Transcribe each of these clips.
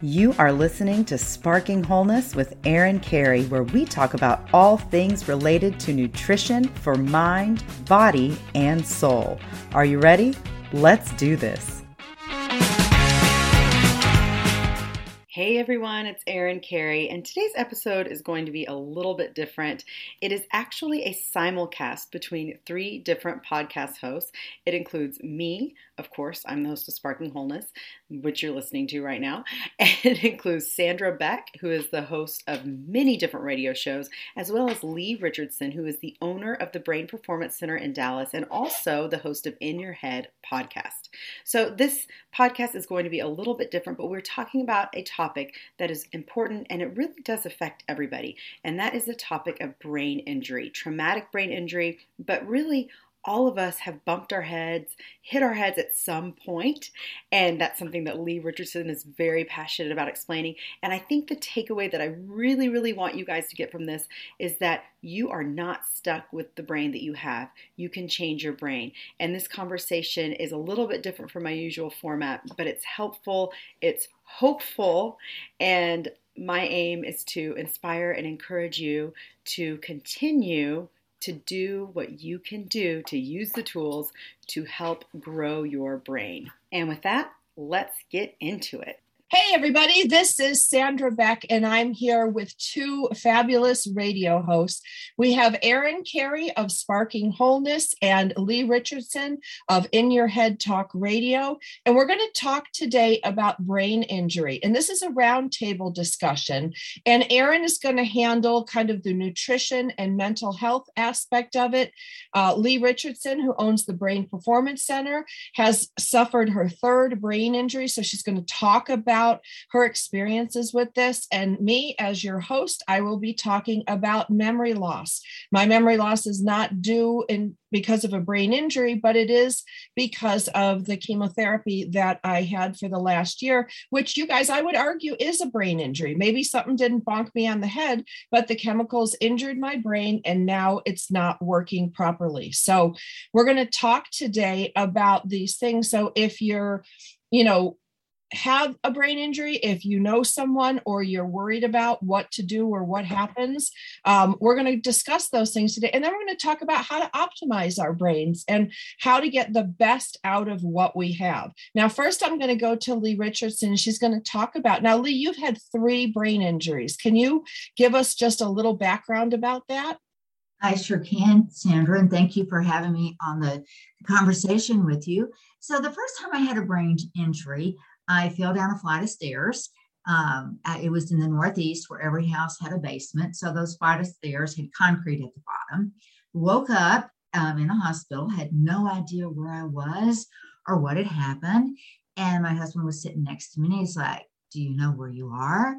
You are listening to Sparking Wholeness with Erin Carey, where we talk about all things related to nutrition for mind, body, and soul. Are you ready? Let's do this. Hey everyone, it's Erin Carey, and today's episode is going to be a little bit different. It is actually a simulcast between three different podcast hosts. It includes me, of course, I'm the host of Sparking Wholeness, which you're listening to right now. And it includes Sandra Beck, who is the host of many different radio shows, as well as Lee Richardson, who is the owner of the Brain Performance Center in Dallas and also the host of In Your Head podcast. So this podcast is going to be a little bit different, but we're talking about a topic that is important and it really does affect everybody. And that is the topic of brain injury, traumatic brain injury, but really all of us have bumped our heads, hit our heads at some point, and that's something that Lee Richardson is very passionate about explaining. And I think the takeaway that I really, really want you guys to get from this is that you are not stuck with the brain that you have. You can change your brain. And this conversation is a little bit different from my usual format, but it's helpful, it's hopeful, and my aim is to inspire and encourage you to continue to do what you can do to use the tools to help grow your brain. And with that, let's get into it. Hey, everybody, this is Sandra Beck, and I'm here with two fabulous radio hosts. We have Erin Carey of Sparking Wholeness and Lee Richardson of In Your Head Talk Radio. And we're going to talk today about brain injury. And this is a roundtable discussion. And Erin is going to handle kind of the nutrition and mental health aspect of it. Uh, Lee Richardson, who owns the Brain Performance Center, has suffered her third brain injury. So she's going to talk about about her experiences with this. And me, as your host, I will be talking about memory loss. My memory loss is not due in because of a brain injury, but it is because of the chemotherapy that I had for the last year, which you guys, I would argue, is a brain injury. Maybe something didn't bonk me on the head, but the chemicals injured my brain and now it's not working properly. So, we're going to talk today about these things. So, if you're you know have a brain injury, if you know someone or you're worried about what to do or what happens, um, we're going to discuss those things today. And then we're going to talk about how to optimize our brains and how to get the best out of what we have. Now, first, I'm going to go to Lee Richardson. She's going to talk about now, Lee, you've had three brain injuries. Can you give us just a little background about that? I sure can, Sandra, and thank you for having me on the conversation with you. So, the first time I had a brain injury, I fell down a flight of stairs. Um, it was in the Northeast where every house had a basement. So those flight of stairs had concrete at the bottom. Woke up um, in a hospital, had no idea where I was or what had happened. And my husband was sitting next to me and he's like, Do you know where you are?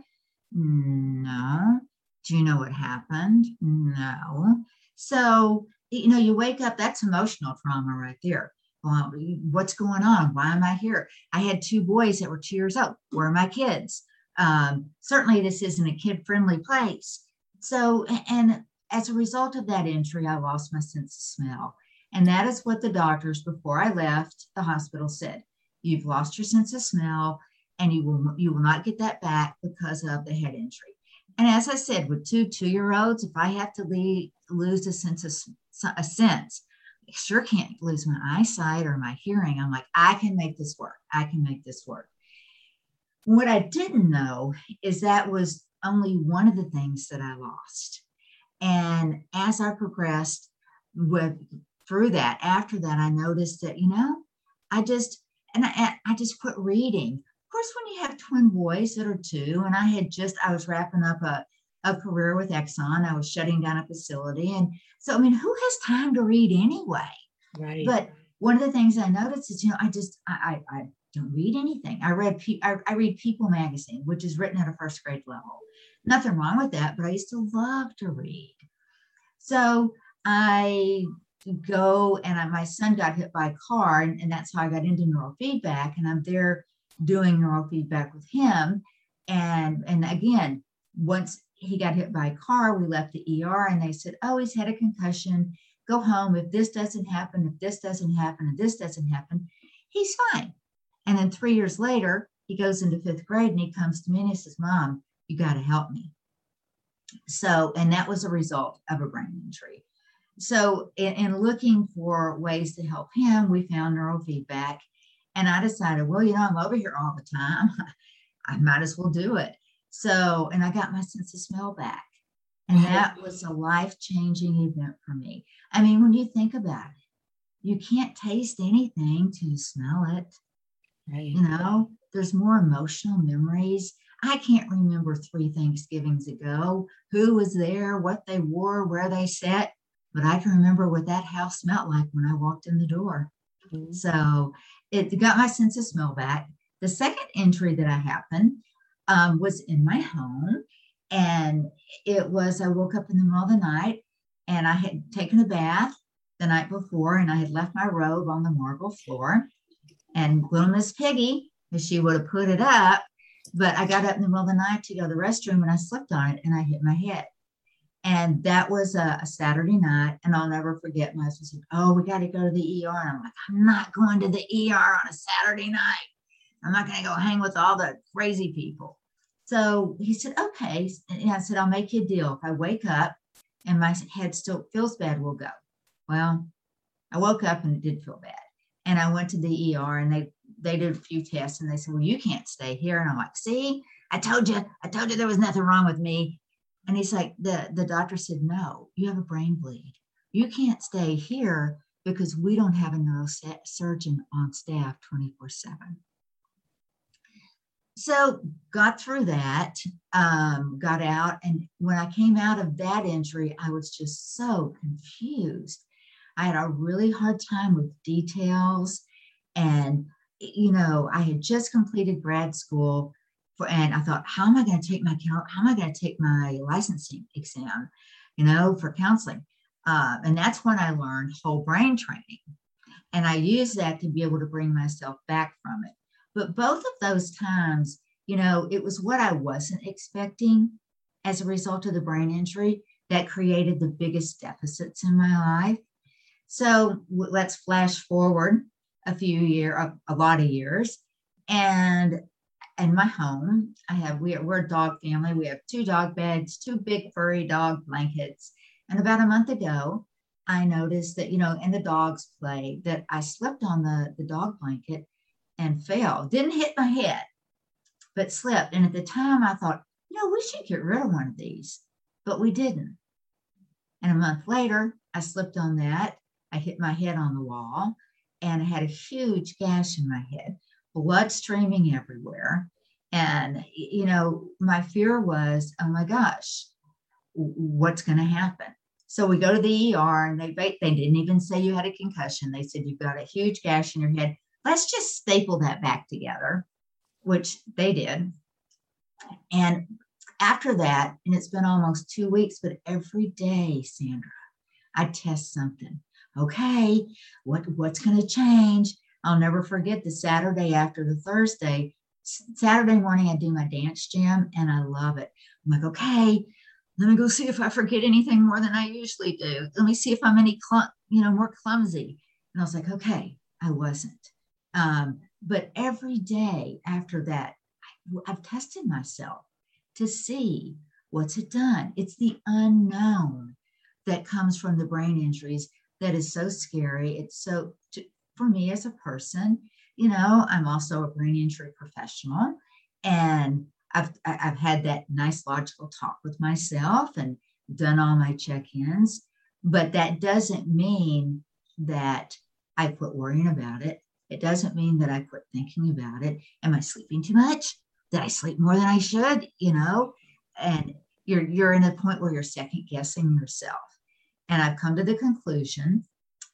No. Do you know what happened? No. So, you know, you wake up, that's emotional trauma right there well, what's going on? Why am I here? I had two boys that were two years old. Where are my kids? Um, certainly, this isn't a kid friendly place. So, and as a result of that injury, I lost my sense of smell. And that is what the doctors, before I left the hospital, said You've lost your sense of smell, and you will, you will not get that back because of the head injury. And as I said, with two two year olds, if I have to leave, lose a sense of a sense, sure can't lose my eyesight or my hearing. I'm like, I can make this work. I can make this work. What I didn't know is that was only one of the things that I lost. And as I progressed with through that, after that, I noticed that, you know, I just and I, I just quit reading. Of course, when you have twin boys that are two, and I had just I was wrapping up a a career with Exxon. I was shutting down a facility. And so, I mean, who has time to read anyway? Right. But one of the things I noticed is, you know, I just, I, I, I don't read anything. I read, I, I read People magazine, which is written at a first grade level. Nothing wrong with that, but I used to love to read. So I go and I, my son got hit by a car, and, and that's how I got into neurofeedback. And I'm there doing neurofeedback with him. And and again, once he got hit by a car. We left the ER and they said, oh, he's had a concussion. Go home. If this doesn't happen, if this doesn't happen, if this doesn't happen, he's fine. And then three years later, he goes into fifth grade and he comes to me and he says, Mom, you got to help me. So, and that was a result of a brain injury. So, in, in, looking for ways to help him, we found neurofeedback. And I decided, well, you know, I'm over here all the time. I might as well do it. So, and I got my sense of smell back. And that was a life changing event for me. I mean, when you think about it, you can't taste anything to smell it. Right. You know, there's more emotional memories. I can't remember three Thanksgivings ago who was there, what they wore, where they sat, but I can remember what that house smelled like when I walked in the door. Mm-hmm. So it got my sense of smell back. The second entry that I happened um, was in my home. And it was, I woke up in the middle of the night and I had taken a bath the night before and I had left my robe on the marble floor. And little Miss Piggy, she would have put it up, but I got up in the middle of the night to go to the restroom and I slipped on it and I hit my head. And that was a, a Saturday night. And I'll never forget my husband said, Oh, we got to go to the ER. And I'm like, I'm not going to the ER on a Saturday night. I'm not going to go hang with all the crazy people. So he said, Okay. And I said, I'll make you a deal. If I wake up and my head still feels bad, we'll go. Well, I woke up and it did feel bad. And I went to the ER and they they did a few tests and they said, Well, you can't stay here. And I'm like, see, I told you, I told you there was nothing wrong with me. And he's like, the, the doctor said, No, you have a brain bleed. You can't stay here because we don't have a neurosurgeon on staff 24 7. So got through that, um, got out. And when I came out of that injury, I was just so confused. I had a really hard time with details and you know, I had just completed grad school for, and I thought, how am I going to take my how am I going to take my licensing exam, you know, for counseling? Uh, and that's when I learned whole brain training, and I used that to be able to bring myself back from it. But both of those times, you know, it was what I wasn't expecting as a result of the brain injury that created the biggest deficits in my life. So let's flash forward a few year, a, a lot of years, and in my home, I have we are, we're a dog family. We have two dog beds, two big furry dog blankets. And about a month ago, I noticed that you know in the dog's play that I slept on the the dog blanket and fell. Didn't hit my head, but slipped. And at the time, I thought, you know, we should get rid of one of these, but we didn't. And a month later, I slipped on that. I hit my head on the wall and I had a huge gash in my head, blood streaming everywhere. And, you know, my fear was, oh my gosh, what's going to happen? So we go to the ER and they, they didn't even say you had a concussion. They said you've got a huge gash in your head. Let's just staple that back together, which they did. And after that, and it's been almost two weeks, but every day, Sandra, I test something okay, what what's going to change? I'll never forget the Saturday after the Thursday. Saturday morning, I do my dance jam and I love it. I'm like, okay, let me go see if I forget anything more than I usually do. Let me see if I'm any, cl- you know, more clumsy. And I was like, okay, I wasn't. Um, but every day after that, I, I've tested myself to see what's it done. It's the unknown that comes from the brain injuries that is so scary. It's so, for me as a person, you know, I'm also a brain injury professional and I've, I've had that nice logical talk with myself and done all my check-ins, but that doesn't mean that I quit worrying about it. It doesn't mean that I quit thinking about it. Am I sleeping too much? Did I sleep more than I should? You know, and you're you're in a point where you're second guessing yourself. And I've come to the conclusion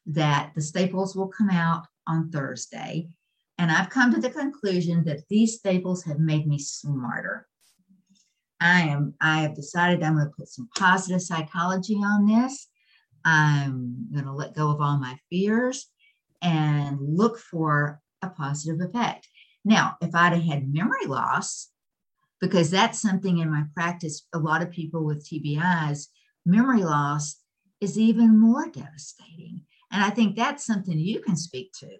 that the staples will come out on Thursday. And I've come to the conclusion that these staples have made me smarter. I am, I have decided I'm going to put some positive psychology on this. I'm going to let go of all my fears and look for a positive effect. Now, if I'd have had memory loss, because that's something in my practice, a lot of people with TBIs, memory loss is even more devastating. And I think that's something you can speak to.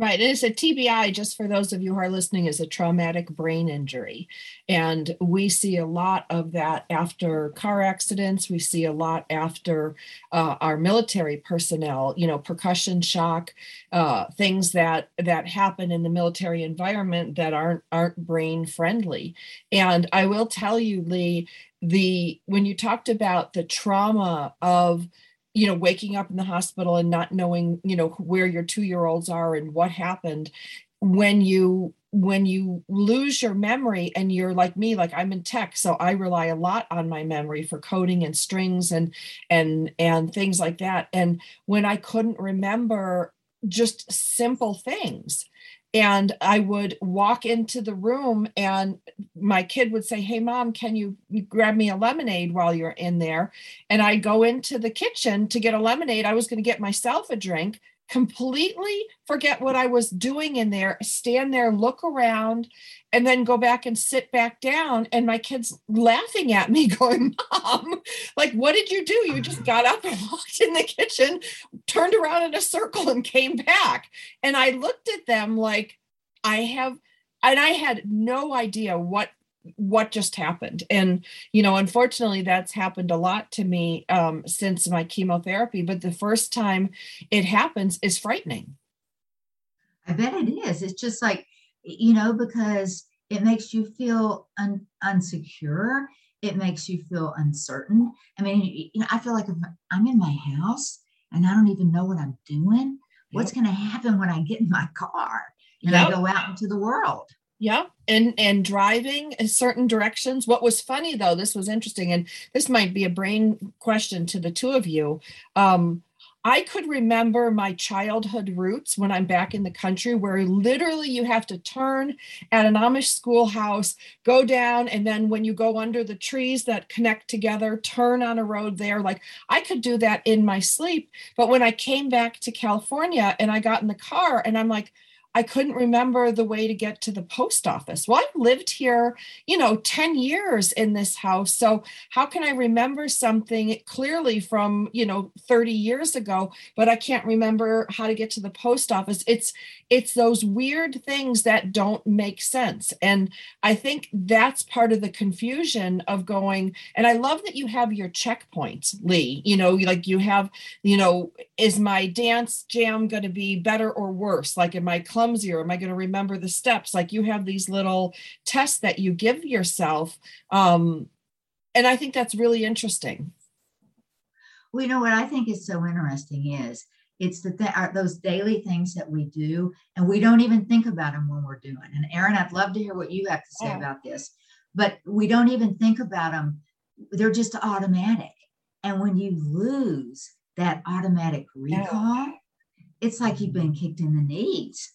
Right. And it's a TBI, just for those of you who are listening, is a traumatic brain injury. And we see a lot of that after car accidents. We see a lot after uh, our military personnel, you know, percussion shock, uh, things that that happen in the military environment that aren't aren't brain friendly. And I will tell you, Lee, the when you talked about the trauma of you know waking up in the hospital and not knowing you know where your two year olds are and what happened when you when you lose your memory and you're like me like i'm in tech so i rely a lot on my memory for coding and strings and and and things like that. And when i couldn't remember just simple things and I would walk into the room and my kid would say, Hey, mom, can you grab me a lemonade while you're in there? And I go into the kitchen to get a lemonade. I was going to get myself a drink completely forget what I was doing in there, stand there, look around, and then go back and sit back down. And my kids laughing at me, going, Mom, like, what did you do? You just got up and walked in the kitchen, turned around in a circle, and came back. And I looked at them like, I have, and I had no idea what what just happened. And you know unfortunately that's happened a lot to me um, since my chemotherapy but the first time it happens is frightening. I bet it is. It's just like you know because it makes you feel un- unsecure. It makes you feel uncertain. I mean you know i feel like if i'm in my house and i don't even know what i'm doing what's going to happen when i get in my car and yep. i go out into the world yeah and and driving in certain directions what was funny though this was interesting and this might be a brain question to the two of you um I could remember my childhood roots when I'm back in the country, where literally you have to turn at an Amish schoolhouse, go down, and then when you go under the trees that connect together, turn on a road there. Like I could do that in my sleep. But when I came back to California and I got in the car and I'm like, I couldn't remember the way to get to the post office. Well, I've lived here, you know, 10 years in this house. So how can I remember something clearly from, you know, 30 years ago, but I can't remember how to get to the post office? It's it's those weird things that don't make sense. And I think that's part of the confusion of going, and I love that you have your checkpoints, Lee. You know, like you have, you know, is my dance jam going to be better or worse? Like, am I clumsier? Am I going to remember the steps? Like, you have these little tests that you give yourself. Um, and I think that's really interesting. Well, you know what I think is so interesting is it's the th- those daily things that we do, and we don't even think about them when we're doing. And Erin, I'd love to hear what you have to say oh. about this, but we don't even think about them. They're just automatic. And when you lose that automatic recall, yeah. it's like you've been kicked in the knees.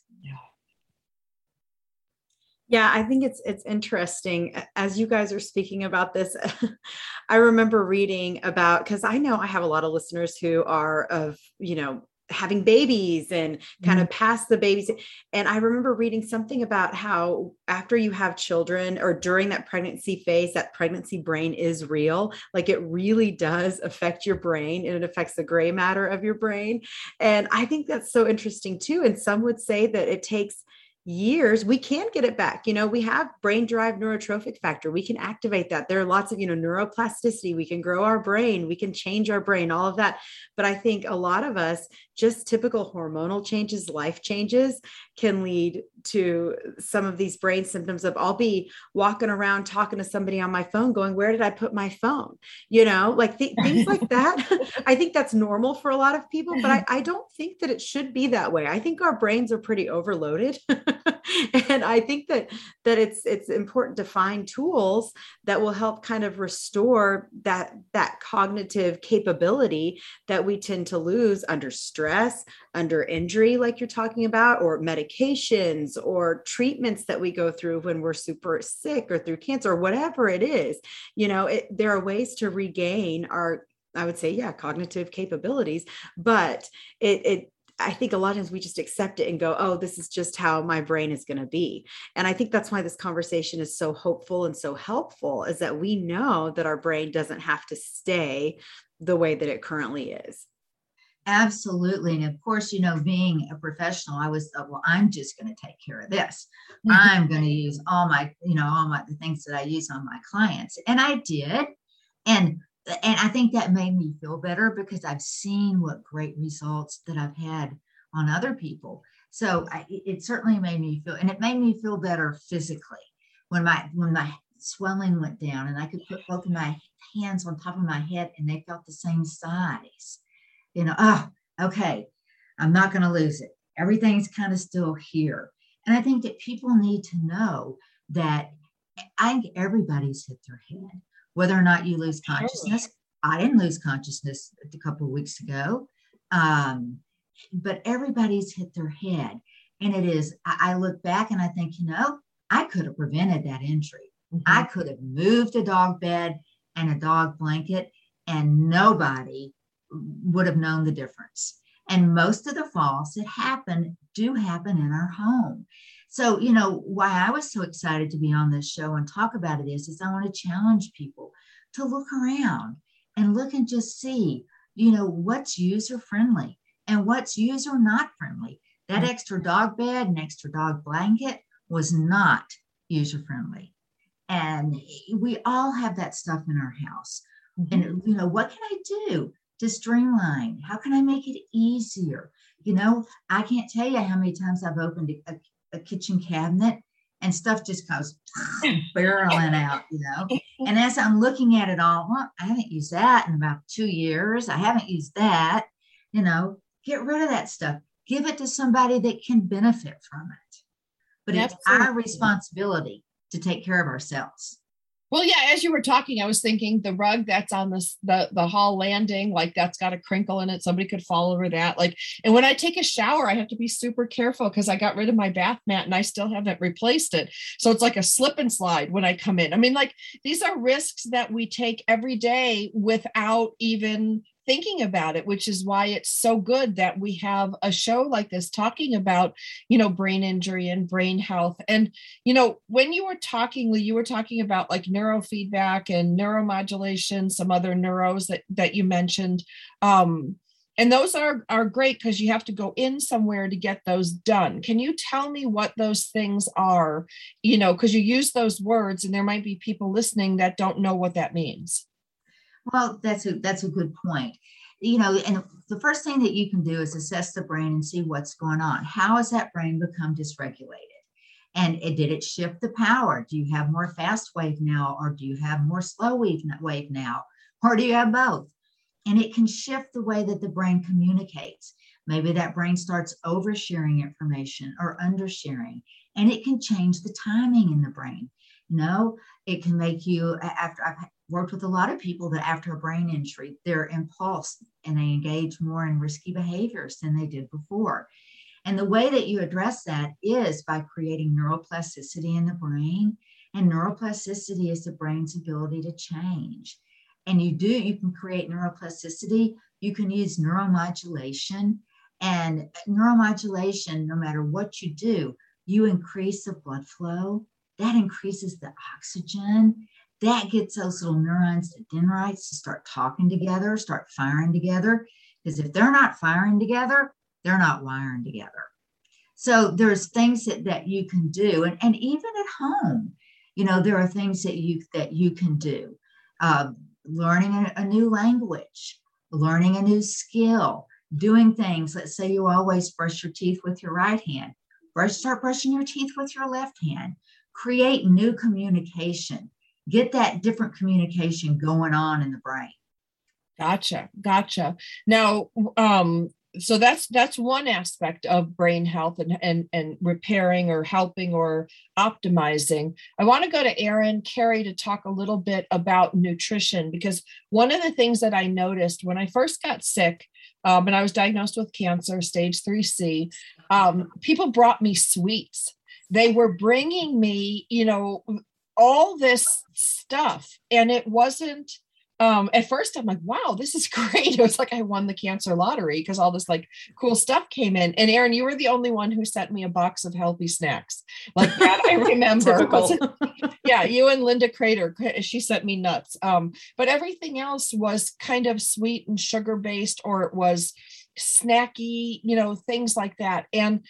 Yeah, I think it's it's interesting as you guys are speaking about this. I remember reading about because I know I have a lot of listeners who are of you know having babies and kind of mm-hmm. past the babies. And I remember reading something about how after you have children or during that pregnancy phase, that pregnancy brain is real. Like it really does affect your brain and it affects the gray matter of your brain. And I think that's so interesting too. And some would say that it takes years we can get it back you know we have brain derived neurotrophic factor we can activate that there are lots of you know neuroplasticity we can grow our brain we can change our brain all of that but i think a lot of us just typical hormonal changes life changes can lead to some of these brain symptoms of I'll be walking around talking to somebody on my phone going, Where did I put my phone? You know, like th- things like that. I think that's normal for a lot of people, but I, I don't think that it should be that way. I think our brains are pretty overloaded. and I think that that it's it's important to find tools that will help kind of restore that that cognitive capability that we tend to lose under stress, under injury, like you're talking about, or medications or treatments that we go through when we're super sick or through cancer or whatever it is. You know, it, there are ways to regain our I would say, yeah, cognitive capabilities, but it, it I think a lot of times we just accept it and go, oh, this is just how my brain is going to be. And I think that's why this conversation is so hopeful and so helpful is that we know that our brain doesn't have to stay the way that it currently is. Absolutely. And of course, you know, being a professional, I was, well, I'm just going to take care of this. Mm-hmm. I'm going to use all my, you know, all my, the things that I use on my clients. And I did. And, and I think that made me feel better because I've seen what great results that I've had on other people. So I, it certainly made me feel, and it made me feel better physically when my, when my swelling went down and I could put both of my hands on top of my head and they felt the same size you know, oh, okay, I'm not going to lose it. Everything's kind of still here. And I think that people need to know that eh, I think everybody's hit their head, whether or not you lose consciousness. I didn't lose consciousness a couple of weeks ago, um, but everybody's hit their head. And it is, I, look back and I think, you know, I could have prevented that injury. Mm-hmm. I could have moved a dog bed and a dog blanket, and nobody would have known the difference. And most of the falls that happen do happen in our home. So, you know, why I was so excited to be on this show and talk about it is, is I want to challenge people to look around and look and just see, you know, what's user friendly and what's user not friendly. That mm-hmm. extra dog bed and extra dog blanket was not user friendly. And we all have that stuff in our house. Mm-hmm. And, you know, what can I do? to streamline? How can I make it easier? You know, I can't tell you how many times I've opened a, a kitchen cabinet and stuff just goes barreling out, you know. And as I'm looking at it all, well, I haven't used that in about two years. I haven't used that, you know. Get rid of that stuff. Give it to somebody that can benefit from it. But Absolutely. it's our responsibility to take care of ourselves. Well, yeah, as you were talking, I was thinking the rug that's on this the the hall landing, like that's got a crinkle in it. Somebody could fall over that. Like, and when I take a shower, I have to be super careful because I got rid of my bath mat and I still haven't replaced it. So it's like a slip and slide when I come in. I mean, like these are risks that we take every day without even thinking about it which is why it's so good that we have a show like this talking about you know brain injury and brain health. And you know when you were talking lee you were talking about like neurofeedback and neuromodulation some other neuros that that you mentioned. Um and those are are great because you have to go in somewhere to get those done. Can you tell me what those things are? You know because you use those words and there might be people listening that don't know what that means well, that's a that's a good point. You know, and the first thing that you can do is assess the brain and see what's going on. How has that brain become dysregulated? And it, did it shift the power? Do you have more fast wave now, or do you have more slow wave wave now, or do you have both? And it can shift the way that the brain communicates. Maybe that brain starts oversharing information or undersharing, and it can change the timing in the brain. You know, it can make you after I've worked with a lot of people that after a brain injury, they're impulse and they engage more in risky behaviors than they did before. And the way that you address that is by creating neuroplasticity in the brain. And neuroplasticity is the brain's ability to change. And you do, you can create neuroplasticity, you can use neuromodulation. And uh, neuromodulation, no matter what you do, you increase the blood flow, that increases the oxygen, that gets those little neurons, the dendrites, to start talking together, start firing together. Because if they're not firing together, they're not wiring together. So there's things that, that you can do, and, and even at home, you know, there are things that you that you can do. Uh, learning a, a new language, learning a new skill, doing things. Let's say you always brush your teeth with your right hand. Brush, start brushing your teeth with your left hand. Create new communication. Get that different communication going on in the brain. Gotcha gotcha. Now um so that's that's one aspect of brain health and and, and repairing or helping or optimizing. I want to go to erin carey to talk a little bit about nutrition because one of the things that i noticed when i first got sick um, and i was diagnosed with cancer stage 3c um, people brought me sweets. They were bringing me you know all this stuff and it wasn't um at first i'm like wow this is great. It was like i won the cancer lottery because all this like cool stuff came in. And erin you were the only one who sent me a box of healthy snacks. Like that i remember yeah you and linda crater she sent me nuts. Um but everything else was kind of sweet and sugar based or it was snacky, you know, things like that. And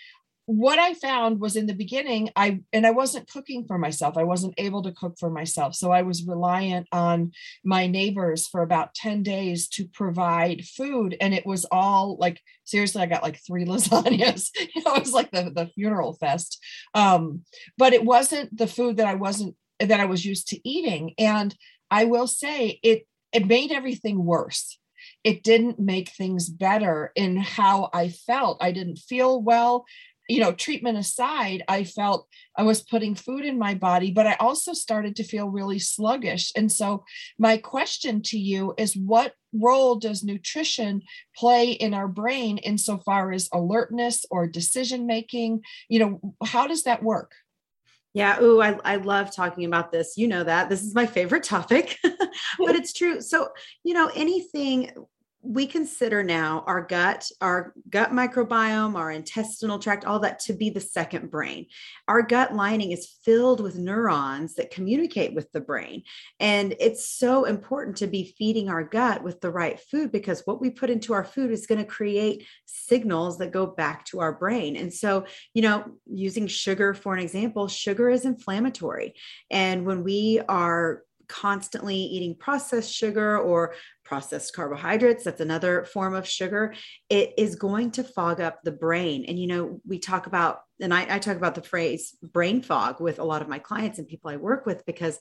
what I found was in the beginning, I and I wasn't cooking for myself. I wasn't able to cook for myself. So I was reliant on my neighbors for about 10 days to provide food. And it was all like seriously, I got like three lasagnas. you know, it was like the, the funeral fest. Um, but it wasn't the food that I wasn't that I was used to eating. And I will say it it made everything worse it didn't make things better in how I felt. I didn't feel well you know, treatment aside, I felt I was putting food in my body, but I also started to feel really sluggish. And so, my question to you is what role does nutrition play in our brain insofar as alertness or decision making? You know, how does that work? Yeah. Ooh, I, I love talking about this. You know that this is my favorite topic, but it's true. So, you know, anything we consider now our gut, our gut microbiome, our intestinal tract, all that to be the second brain. Our gut lining is filled with neurons that communicate with the brain. And it's so important to be feeding our gut with the right food because what we put into our food is going to create signals that go back to our brain. And so, you know, using sugar for an example, sugar is inflammatory. And when we are constantly eating processed sugar or processed carbohydrates, that's another form of sugar, it is going to fog up the brain. And, you know, we talk about, and I, I talk about the phrase brain fog with a lot of my clients and people I work with because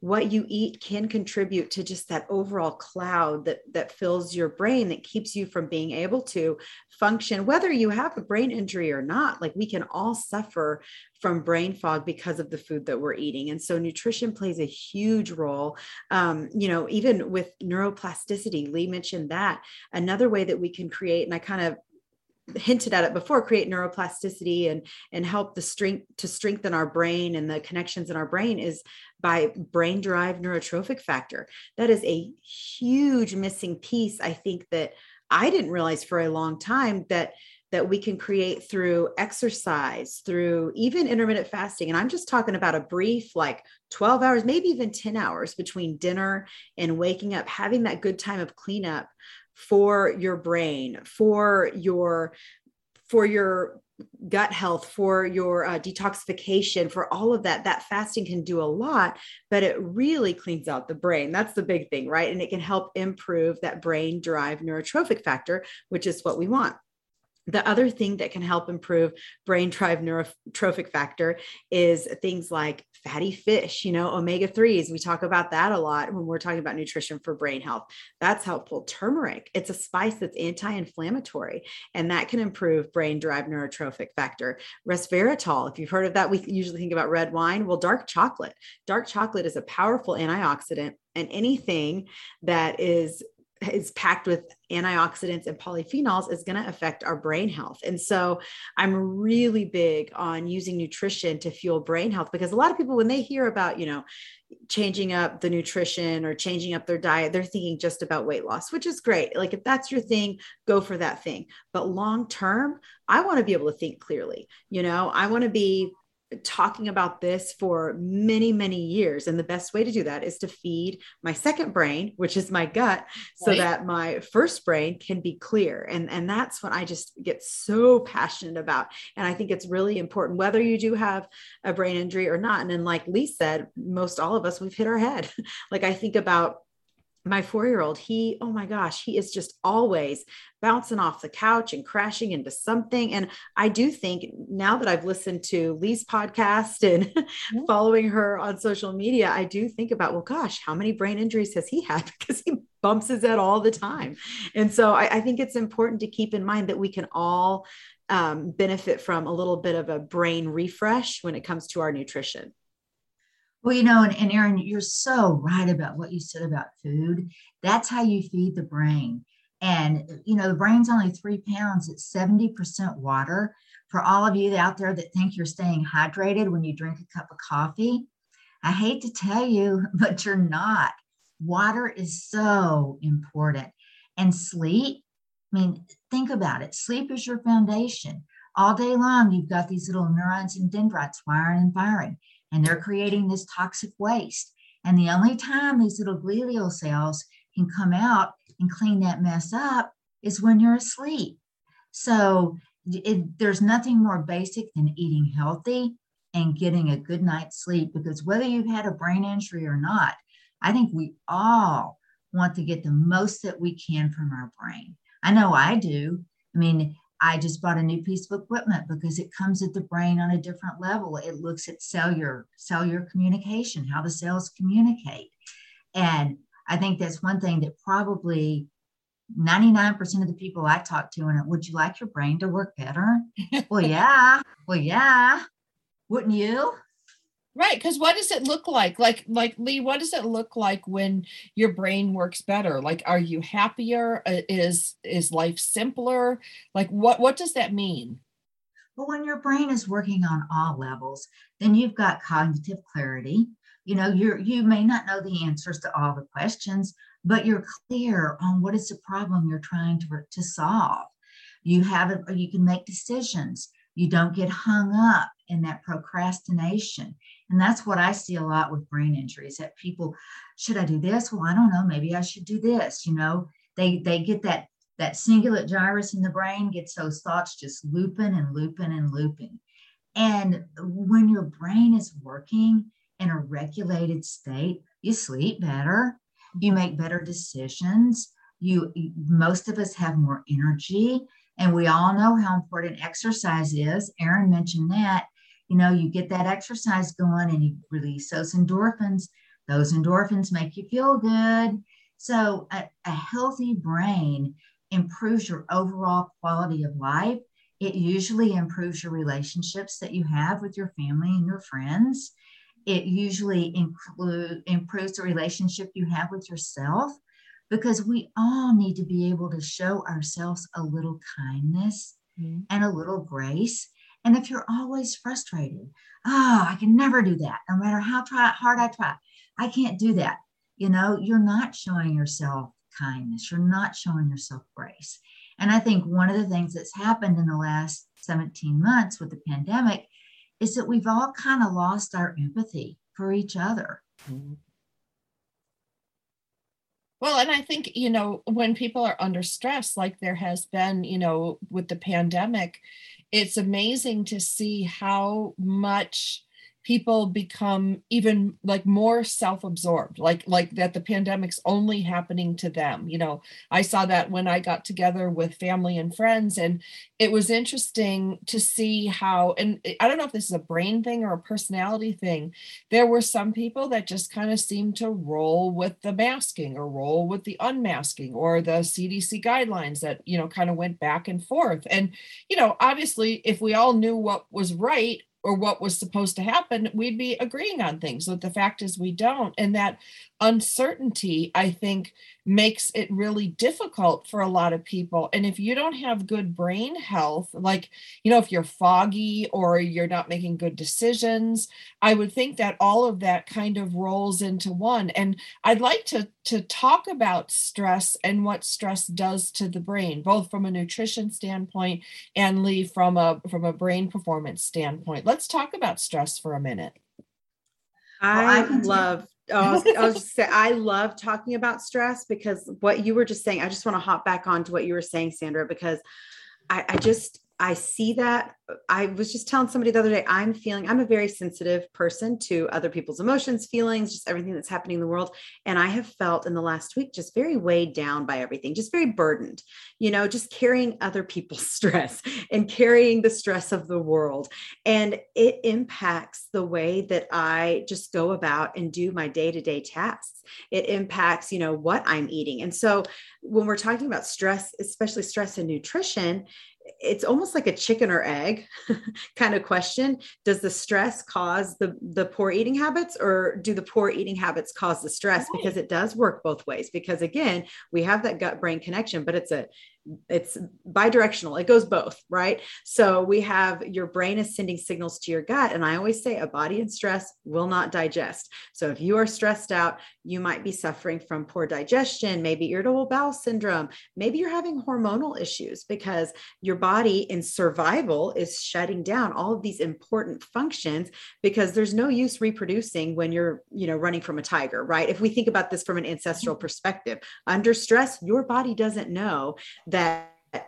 what you eat can contribute to just that overall cloud that that fills your brain that keeps you from being able to function whether you have a brain injury or not. Like we can all suffer from brain fog because of the food that we're eating. And so nutrition plays a huge role. Um, you know even with neuroplasticity lee mentioned that. Another way that we can create and i kind of hinted at it before create neuroplasticity and and help the strength to strengthen our brain and the connections in our brain is by brain derived neurotrophic factor. That is a huge missing piece i think that i didn't realize for a long time that that we can create through exercise through even intermittent fasting. And i'm just talking about a brief like 12 hours maybe even 10 hours between dinner and waking up having that good time of cleanup for your brain, for your for your gut health, for your uh, detoxification, for all of that. That fasting can do a lot, but it really cleans out the brain. That's the big thing, right? And it can help improve that brain derived neurotrophic factor, which is what we want. The other thing that can help improve brain derived neurotrophic factor is things like fatty fish, you know, omega 3s. We talk about that a lot when we're talking about nutrition for brain health. That's helpful. Turmeric, it's a spice that's anti inflammatory, and that can improve brain derived neurotrophic factor. Resveratrol, if you've heard of that, we usually think about red wine. Well, dark chocolate. Dark chocolate is a powerful antioxidant and anything that is is packed with antioxidants and polyphenols is going to affect our brain health. And so I'm really big on using nutrition to fuel brain health because a lot of people, when they hear about, you know, changing up the nutrition or changing up their diet, they're thinking just about weight loss, which is great. Like if that's your thing, go for that thing. But long term, I want to be able to think clearly. You know, I want to be talking about this for many, many years. And the best way to do that is to feed my second brain, which is my gut, so that my first brain can be clear. And, and that's what I just get so passionate about. And I think it's really important, whether you do have a brain injury or not. And then, like Lee said, most all of us, we've hit our head. like I think about my four year old, he, oh my gosh, he is just always bouncing off the couch and crashing into something. And I do think now that I've listened to Lee's podcast and mm-hmm. following her on social media, I do think about, well, gosh, how many brain injuries has he had? Because he bumps his head all the time. And so I, I think it's important to keep in mind that we can all um, benefit from a little bit of a brain refresh when it comes to our nutrition. Well, you know, and, and Erin, you're so right about what you said about food. That's how you feed the brain. And, you know, the brain's only three pounds, it's 70% water. For all of you out there that think you're staying hydrated when you drink a cup of coffee, I hate to tell you, but you're not. Water is so important. And sleep, I mean, think about it. Sleep is your foundation. All day long, you've got these little neurons and dendrites wiring and firing and they're creating this toxic waste. And the only time these little glial cells can come out and clean that mess up is when you're asleep. So it, there's nothing more basic than eating healthy and getting a good night's sleep because whether you've had a brain injury or not, I think we all want to get the most that we can from our brain. I know I do. I mean, I just bought a new piece of equipment because it comes at the brain on a different level. It looks at cellular cellular communication, how the cells communicate. And I think that's one thing that probably 99% of the people I talk to, and would you like your brain to work better? well, yeah. Well, yeah. Wouldn't you? Right, because what does it look like? Like, like Lee, what does it look like when your brain works better? Like, are you happier? Uh, is is life simpler? Like, what what does that mean? Well, when your brain is working on all levels, then you've got cognitive clarity. You know, you're you may not know the answers to all the questions, but you're clear on what is the problem you're trying to to solve. You have it, you can make decisions. You don't get hung up in that procrastination and that's what I see a lot with brain injuries that people, should I do this? Well, I don't know. Maybe I should do this. You know, they they get that that cingulate gyrus in the brain gets those thoughts just looping and looping and looping. And when your brain is working in a regulated state, you sleep better, you make better decisions, you most of us have more energy, and we all know how important exercise is. Erin mentioned that you know, you get that exercise going and you release those endorphins. Those endorphins make you feel good. So, a, a healthy brain improves your overall quality of life. It usually improves your relationships that you have with your family and your friends. It usually include, improves the relationship you have with yourself because we all need to be able to show ourselves a little kindness mm-hmm. and a little grace and if you're always frustrated, oh, I can never do that, no matter how try, hard I try, I can't do that. You know, you're not showing yourself kindness, you're not showing yourself grace. And I think one of the things that's happened in the last 17 months with the pandemic is that we've all kind of lost our empathy for each other. Mm-hmm. Well, and I think, you know, when people are under stress, like there has been, you know, with the pandemic, it's amazing to see how much people become even like more self-absorbed like like that the pandemic's only happening to them you know? I saw that when i got together with family and friends and it was interesting to see how and i don't know if this is a brain thing or a personality thing there were some people that just kind of seemed to roll with the masking or roll with the unmasking or the cdc guidelines that you know kind of went back and forth. And you know obviously if we all knew what was right or what was supposed to happen, we'd be agreeing on things. But the fact is, we don't. And that uncertainty, I think, makes it really difficult for a lot of people. And if you don't have good brain health, like, you know, if you're foggy or you're not making good decisions, I would think that all of that kind of rolls into one. And I'd like to, to talk about stress and what stress does to the brain, both from a nutrition standpoint and Lee from a from a brain performance standpoint. Let's talk about stress for a minute. I, well, I love Oh, I just say I love talking about stress because what you were just saying, I just want to hop back on to what you were saying, Sandra, because I, I just I see that. I was just telling somebody the other day, I'm feeling, I'm a very sensitive person to other people's emotions, feelings, just everything that's happening in the world. And I have felt in the last week just very weighed down by everything, just very burdened, you know, just carrying other people's stress and carrying the stress of the world. And it impacts the way that I just go about and do my day to day tasks. It impacts, you know, what I'm eating. And so when we're talking about stress, especially stress and nutrition, it's almost like a chicken or egg kind of question. Does the stress cause the the poor eating habits or do the poor eating habits cause the stress? Right. because it does work both ways. Because again we have that gut brain connection but it's a it's bidirectional it goes both right? So we have your brain is sending signals to your gut and i always say a body in stress will not digest. So if you are stressed out you might be suffering from poor digestion maybe irritable bowel syndrome maybe you're having hormonal issues because your body in survival is shutting down all of these important functions because there's no use reproducing when you're you know running from a tiger right? If we think about this from an ancestral mm-hmm. perspective under stress your body doesn't know that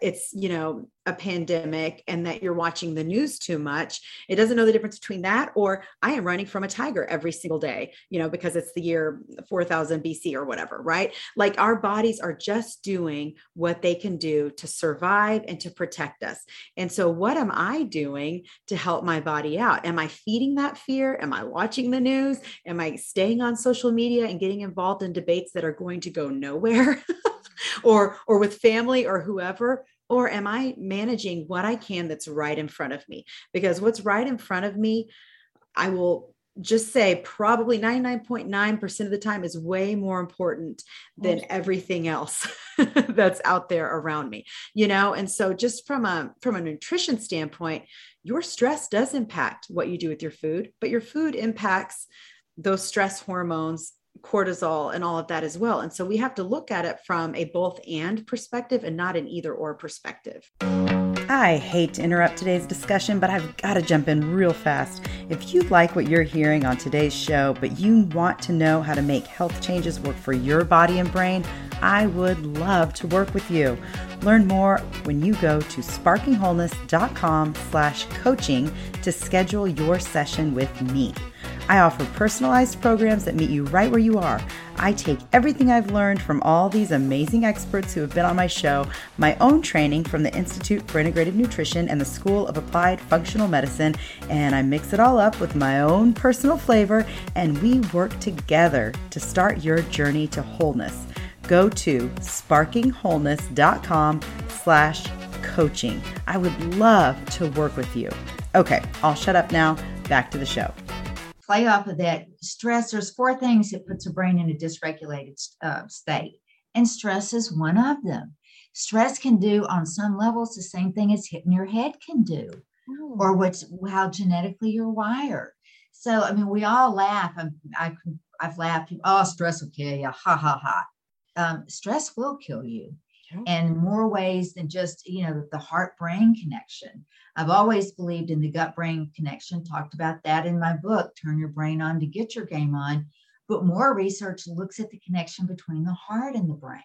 it's you know a pandemic and that you're watching the news too much it doesn't know the difference between that or i am running from a tiger every single day you know because it's the year 4000 bc or whatever right? Like our bodies are just doing what they can do to survive and to protect us. And so what am i doing to help my body out? Am i feeding that fear? Am i watching the news? Am i staying on social media and getting involved in debates that are going to go nowhere or or with family or whoever or am i managing what i can that's right in front of me? Because what's right in front of me i will just say probably 99.9% of the time is way more important than everything else that's out there around me you know? And so just from a from a nutrition standpoint your stress does impact what you do with your food but your food impacts those stress hormones cortisol and all of that as well. And so we have to look at it from a both and perspective and not an either or perspective. I hate to interrupt today's discussion, but I've got to jump in real fast. If you like what you're hearing on today's show, but you want to know how to make health changes work for your body and brain, I would love to work with you. Learn more when you go to sparkingwholeness.com slash coaching to schedule your session with me. I offer personalized programs that meet you right where you are. I take everything I've learned from all these amazing experts who have been on my show, my own training from the Institute for Integrative Nutrition and the School of Applied Functional Medicine, and I mix it all up with my own personal flavor, and we work together to start your journey to wholeness. Go to sparkingwholeness.com slash coaching. I would love to work with you. Okay, I'll shut up now. Back to the show play off of that. Stress there's four things that puts a brain in a dysregulated uh, state and stress is one of them. Stress can do on some levels the same thing as hitting your head can do oh. or what's how genetically you're wired. So i mean we all laugh i, I i've laughed oh stress will kill you ha ha ha. Um, stress will kill you and more ways than just you know the heart brain connection i've always believed in the gut brain connection talked about that in my book turn your brain on to get your game on. But more research looks at the connection between the heart and the brain.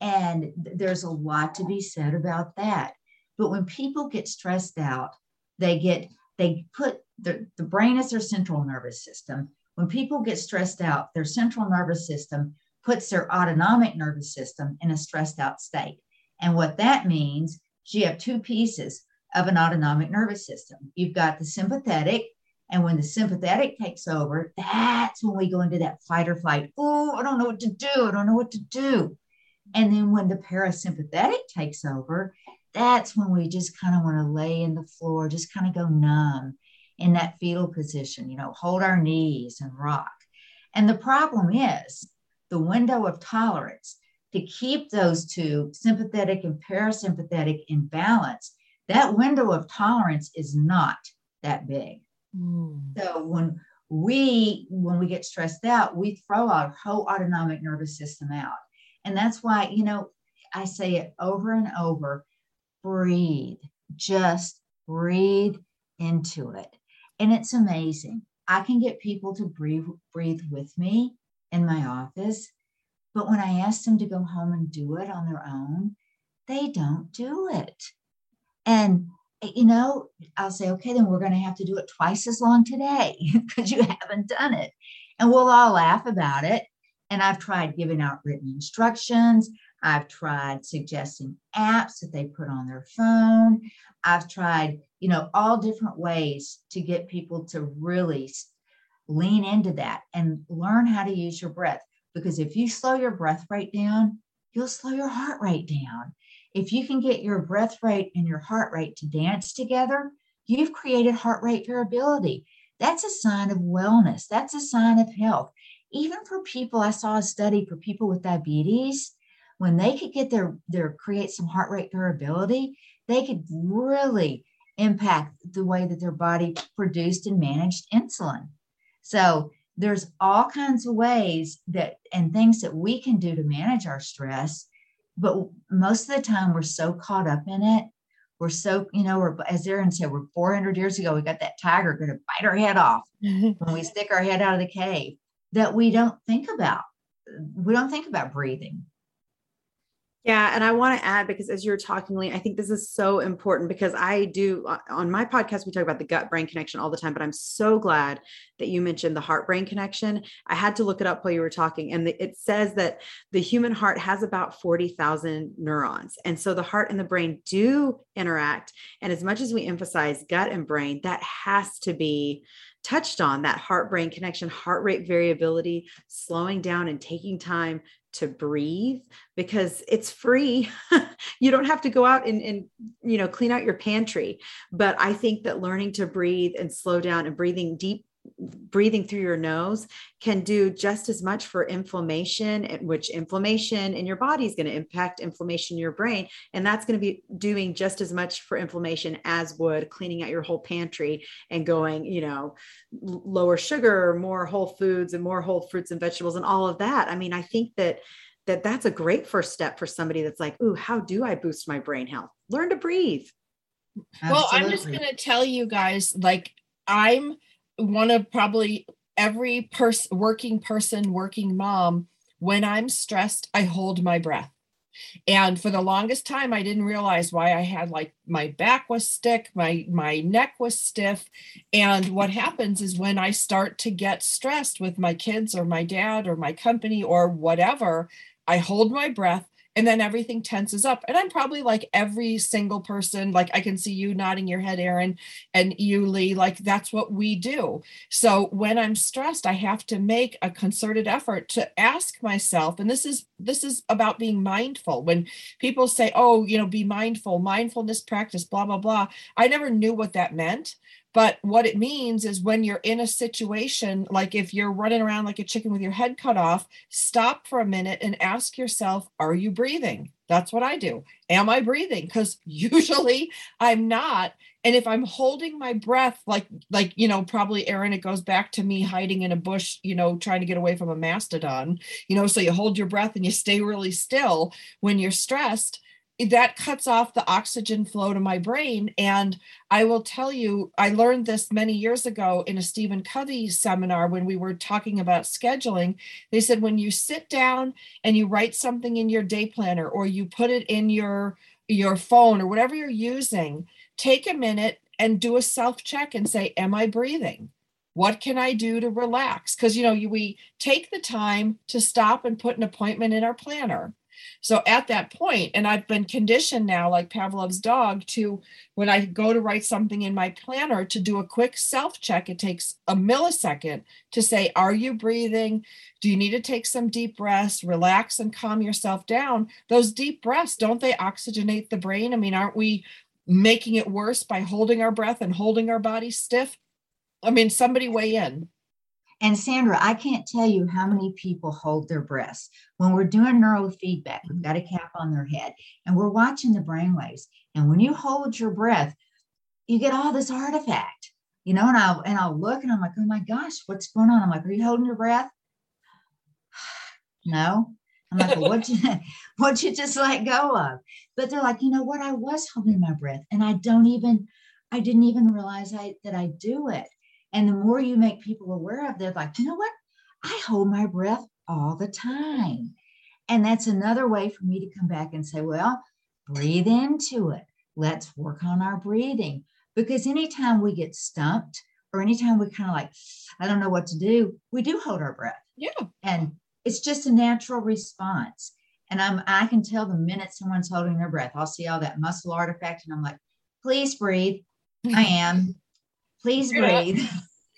And there's a lot to be said about that. But when people get stressed out they get they put the, the brain is their central nervous system. When people get stressed out their central nervous system puts their autonomic nervous system in a stressed out state. And what that means you have two pieces of an autonomic nervous system. You've got the sympathetic, and when the sympathetic takes over, that's when we go into that fight or flight. Oh, I don't know what to do. I don't know what to do. And then when the parasympathetic takes over, that's when we just kind of want to lay in the floor, just kind of go numb in that fetal position, you know, hold our knees and rock. And the problem is, the window of tolerance to keep those two sympathetic and parasympathetic in balance, that window of tolerance is not that big. Mm. So when we when we get stressed out, we throw our whole autonomic nervous system out. And that's why, you know, I say it over and over, breathe. Just breathe into it. And it's amazing. I can get people to breathe breathe with me in my office. But when I ask them to go home and do it on their own, they don't do it. And, you know, I'll say, okay, then we're going to have to do it twice as long today because you haven't done it. And we'll all laugh about it. And I've tried giving out written instructions. I've tried suggesting apps that they put on their phone. I've tried, you know, all different ways to get people to really lean into that and learn how to use your breath. Because if you slow your breath rate down, you'll slow your heart rate down. If you can get your breath rate and your heart rate to dance together, you've created heart rate variability. That's a sign of wellness, that's a sign of health. Even for people, I saw a study for people with diabetes, when they could get their, their create some heart rate variability, they could really impact the way that their body produced and managed insulin. So there's all kinds of ways that and things that we can do to manage our stress. But most of the time we're so caught up in it. We're so, you know, we're as Erin said, we're 400 years ago, we got that tiger going to bite our head off when we stick our head out of the cave that we don't think about. We don't think about breathing. Yeah, and I want to add because as you're talking, Lee, I think this is so important because I do uh, on my podcast we talk about the gut brain connection all the time, but I'm so glad that you mentioned the heart brain connection. I had to look it up while you were talking, and the, it says that the human heart has about 40,000 neurons, and so the heart and the brain do interact. And as much as we emphasize gut and brain, that has to be touched on that heart brain connection, heart rate variability, slowing down and taking time to breathe because it's free. you don't have to go out and, and, you know, clean out your pantry. But I think that learning to breathe and slow down and breathing deep breathing through your nose can do just as much for inflammation which inflammation in your body is going to impact inflammation in your brain and that's going to be doing just as much for inflammation as would cleaning out your whole pantry and going you know lower sugar more whole foods and more whole fruits and vegetables and all of that. I mean i think that that that's a great first step for somebody that's like ooh how do i boost my brain health? Learn to breathe. Absolutely. well i'm just going to tell you guys like i'm one of probably every person working person working mom when i'm stressed i hold my breath. And for the longest time i didn't realize why i had like my back was stiff my my neck was stiff. And what happens is when i start to get stressed with my kids or my dad or my company or whatever i hold my breath and then everything tenses up and i'm probably like every single person like i can see you nodding your head erin and you lee like that's what we do. So when i'm stressed i have to make a concerted effort to ask myself and this is this is about being mindful. When people say oh you know be mindful mindfulness practice blah blah blah i never knew what that meant but what it means is when you're in a situation, like if you're running around like a chicken with your head cut off, stop for a minute and ask yourself, are you breathing? That's what I do. Am I breathing? Because usually I'm not. And if I'm holding my breath, like, like, you know, probably Erin, it goes back to me hiding in a bush, you know, trying to get away from a mastodon, you know, so you hold your breath and you stay really still when you're stressed that cuts off the oxygen flow to my brain. And I will tell you, I learned this many years ago in a Stephen Covey seminar when we were talking about scheduling. They said when you sit down and you write something in your day planner or you put it in your your phone or whatever you're using, take a minute and do a self check and say, Am I breathing? What can I do to relax? Because, you know, you, we take the time to stop and put an appointment in our planner so at that point, and I've been conditioned now, like Pavlov's dog, to when I go to write something in my planner to do a quick self check, it takes a millisecond to say, Are you breathing? Do you need to take some deep breaths, relax and calm yourself down? Those deep breaths, don't they oxygenate the brain? I mean, aren't we making it worse by holding our breath and holding our body stiff? I mean, somebody weigh in. And Sandra, I can't tell you how many people hold their breaths. When we're doing neurofeedback, we've got a cap on their head and we're watching the brain waves. And when you hold your breath, you get all this artifact, you know, and I'll and I'll look and I'm like, oh my gosh, what's going on? I'm like, are you holding your breath? no. I'm like, well, what you what you just let go of? But they're like, you know what? I was holding my breath and I don't even, I didn't even realize I that I do it. And the more you make people aware of it, like, you know what? I hold my breath all the time. And that's another way for me to come back and say, well, breathe into it. Let's work on our breathing. Because anytime we get stumped or anytime we kind of like, I don't know what to do, we do hold our breath. Yeah. And it's just a natural response. And I'm I can tell the minute someone's holding their breath, I'll see all that muscle artifact and I'm like, please breathe. I am. Please breathe.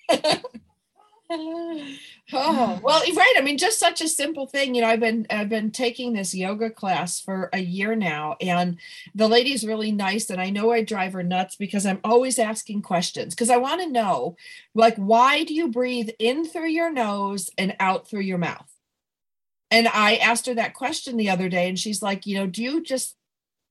oh well right. I mean just such a simple thing. You know i've been i've been taking this yoga class for a year now and the lady's really nice and i know i drive her nuts because i'm always asking questions because i want to know like why do you breathe in through your nose and out through your mouth? And i asked her that question the other day and she's like you know do you just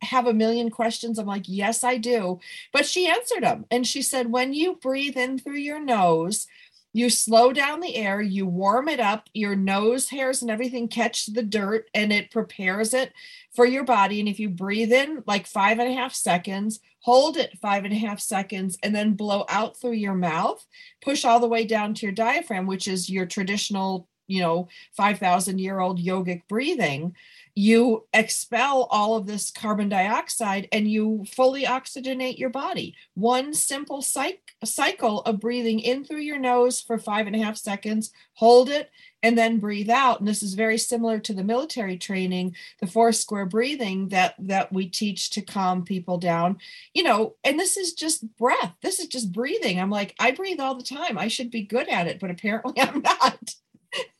have a million questions. I'm like, yes, I do. But she answered them. And she said, when you breathe in through your nose, you slow down the air, you warm it up, your nose hairs and everything catch the dirt and it prepares it for your body. And if you breathe in like five and a half seconds, hold it five and a half seconds, and then blow out through your mouth, push all the way down to your diaphragm, which is your traditional you know 5000 year old yogic breathing you expel all of this carbon dioxide and you fully oxygenate your body. One simple psych- cycle of breathing in through your nose for five and a half seconds hold it and then breathe out. And this is very similar to the military training the four square breathing that that we teach to calm people down. You know and this is just breath. This is just breathing. I'm like i breathe all the time. I should be good at it but apparently i'm not.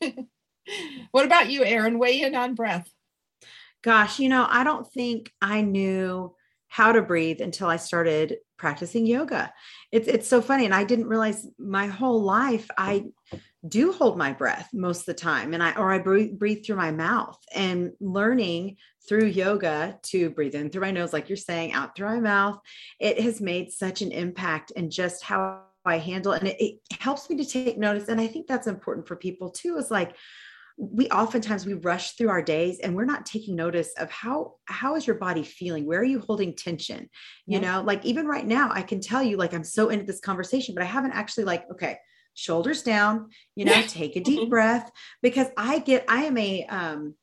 What about you erin? Weigh in on breath gosh you know i don't think i knew how to breathe until i started practicing yoga. It's it's so funny and i didn't realize my whole life i do hold my breath most of the time and i or i breathe, breathe through my mouth and learning through yoga to breathe in through my nose like you're saying out through my mouth it has made such an impact and just how i handle and it, it helps me to take notice and i think that's important for people too is like we oftentimes we rush through our days and we're not taking notice of how how is your body feeling? Where are you holding tension? You yeah. know like even right now i can tell you like i'm so into this conversation but i haven't actually like okay shoulders down, you know, take a deep breath because I get, I am a, um,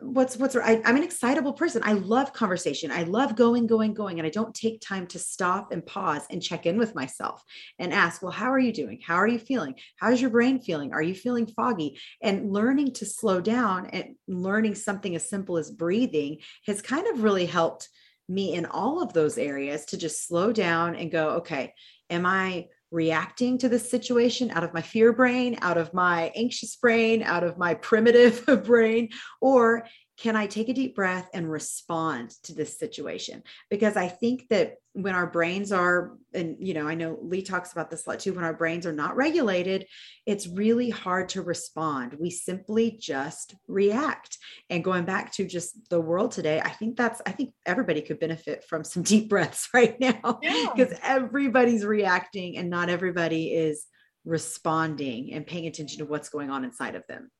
what's what's I, i'm an excitable person. I love conversation. I love going going going and i don't take time to stop and pause and check in with myself and ask well how are you doing? How are you feeling? How's your brain feeling? Are you feeling foggy? And learning to slow down and learning something as simple as breathing has kind of really helped me in all of those areas to just slow down and go okay am i reacting to this situation out of my fear brain, out of my anxious brain, out of my primitive brain, or can I take a deep breath and respond to this situation? Because I think that when our brains are, and you know, I know Lee talks about this a lot too, when our brains are not regulated, it's really hard to respond. We simply just react. And going back to just the world today, I think that's, I think everybody could benefit from some deep breaths right now because yeah. everybody's reacting and not everybody is responding and paying attention to what's going on inside of them.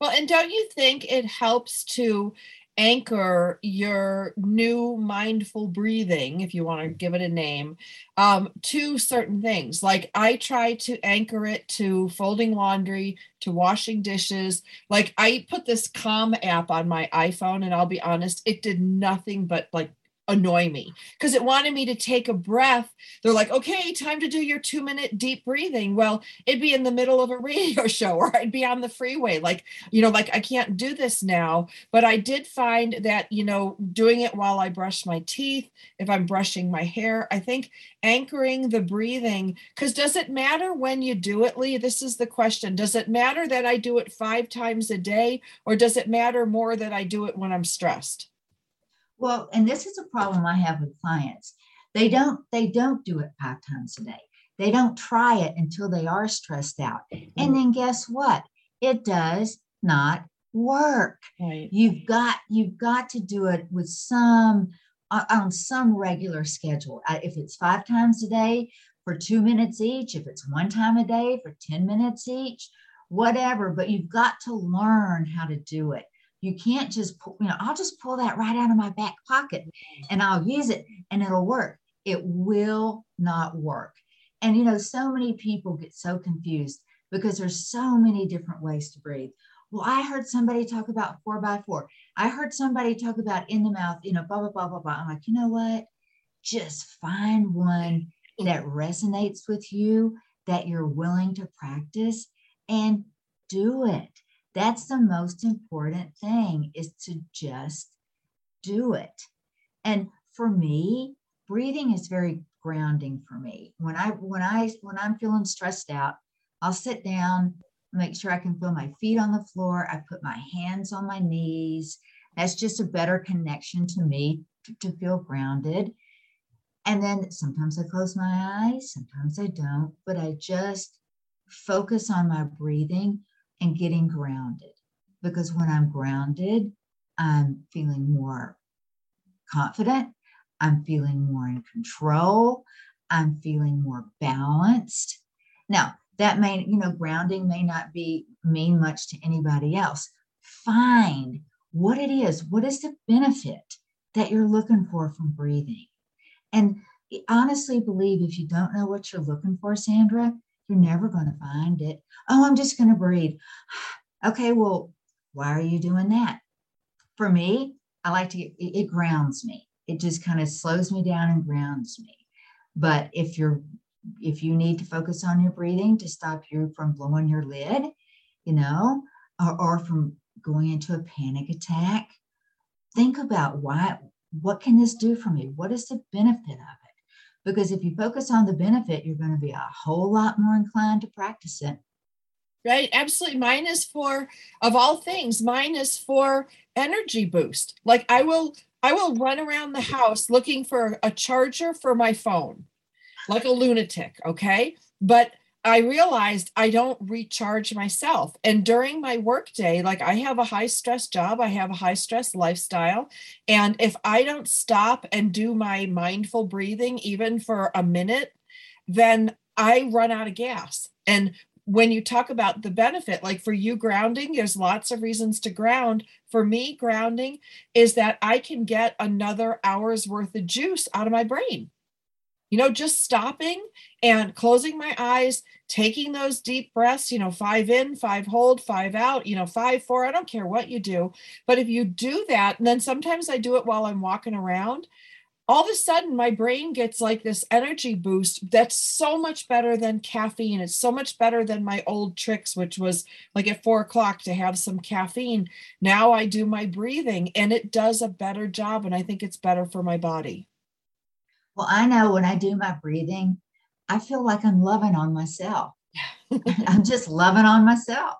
Well, and don't you think it helps to anchor your new mindful breathing, if you want to give it a name, um, to certain things? Like I try to anchor it to folding laundry, to washing dishes. Like I put this Calm app on my iPhone, and I'll be honest, it did nothing but like annoy me because it wanted me to take a breath. They're like, okay, time to do your two minute deep breathing. Well, it'd be in the middle of a radio show or I'd be on the freeway. Like, you know, like I can't do this now. But I did find that, you know, doing it while I brush my teeth, if I'm brushing my hair, I think anchoring the breathing, because does it matter when you do it, Lee? This is the question. Does it matter that I do it five times a day or does it matter more that I do it when I'm stressed? Well, and this is a problem I have with clients. They don't they don't do it five times a day. They don't try it until they are stressed out. And mm-hmm. then guess what? It does not work. Right. You've got you've got to do it with some on some regular schedule. If it's five times a day for 2 minutes each, if it's one time a day for 10 minutes each, whatever, but you've got to learn how to do it. You can't just pull, you know, I'll just pull that right out of my back pocket and I'll use it and it'll work. It will not work. And, you know, so many people get so confused because there's so many different ways to breathe. Well, I heard somebody talk about four by four. I heard somebody talk about in the mouth, you know, blah, blah, blah, blah, blah. I'm like, you know what? Just find one that resonates with you, that you're willing to practice, and do it. That's the most important thing is to just do it. And for me, breathing is very grounding for me. When I when I when I'm feeling stressed out, I'll sit down, make sure I can feel my feet on the floor. I put my hands on my knees. That's just a better connection to me to, to feel grounded. And then sometimes I close my eyes, sometimes I don't, but I just focus on my breathing and getting grounded. Because when I'm grounded, I'm feeling more confident. I'm feeling more in control. I'm feeling more balanced. Now, that may, you know, grounding may not be mean much to anybody else. Find what it is. What is the benefit that you're looking for from breathing? And eh, honestly believe if you don't know what you're looking for, Sandra, You're never going to find it. Oh, I'm just going to breathe. Okay, well, why are you doing that? For me, I like to get it, grounds me. It just kind of slows me down and grounds me. But if you're if you need to focus on your breathing to stop you from blowing your lid, you know, or, or from going into a panic attack, think about why what can this do for me? What is the benefit of? Because if you focus on the benefit, you're going to be a whole lot more inclined to practice it. Right, absolutely. Mine is for, of all things, mine is for energy boost. Like I will, I will run around the house looking for a charger for my phone, like a lunatic. Okay, but I realized I don't recharge myself. And during my workday, like I have a high stress job, I have a high stress lifestyle. And if I don't stop and do my mindful breathing, even for a minute, then I run out of gas. And when you talk about the benefit, like for you grounding, there's lots of reasons to ground. For me, grounding is that I can get another hour's worth of juice out of my brain you know, just stopping and closing my eyes, taking those deep breaths, you know, five in, five hold, five out, you know, five, four, I don't care what you do. But if you do that, and then sometimes I do it while I'm walking around, all of a sudden my brain gets like this energy boost that's so much better than caffeine. It's so much better than my old tricks, which was like at four o'clock to have some caffeine. Now I do my breathing and it does a better job. And I think it's better for my body. Well, I know when I do my breathing, I feel like I'm loving on myself. I'm just loving on myself.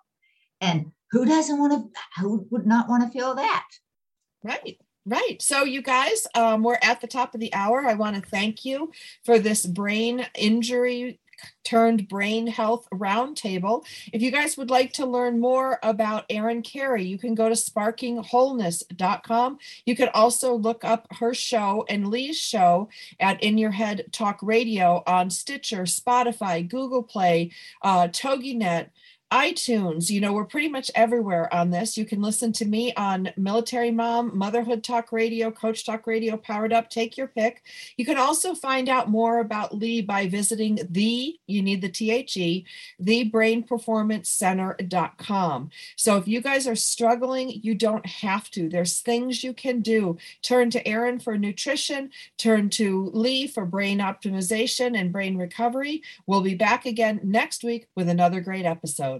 And who doesn't want to, who would not want to feel that? Right. Right. So, you guys, um, we're at the top of the hour. I want to thank you for this brain injury turned brain health roundtable. If you guys would like to learn more about Erin Carey, you can go to sparkingwholeness.com. You could also look up her show and Lee's show at In Your Head Talk Radio on Stitcher, Spotify, Google Play, uh, TogiNet iTunes, you know, we're pretty much everywhere on this. You can listen to me on Military Mom, Motherhood Talk Radio, Coach Talk Radio, Powered Up, take your pick. You can also find out more about Lee by visiting the, you need the T-H-E, brain performance thebrainperformancecenter.com. So if you guys are struggling, you don't have to. There's things you can do. Turn to Erin for nutrition, turn to Lee for brain optimization and brain recovery. We'll be back again next week with another great episode